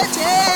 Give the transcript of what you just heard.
হয়েছে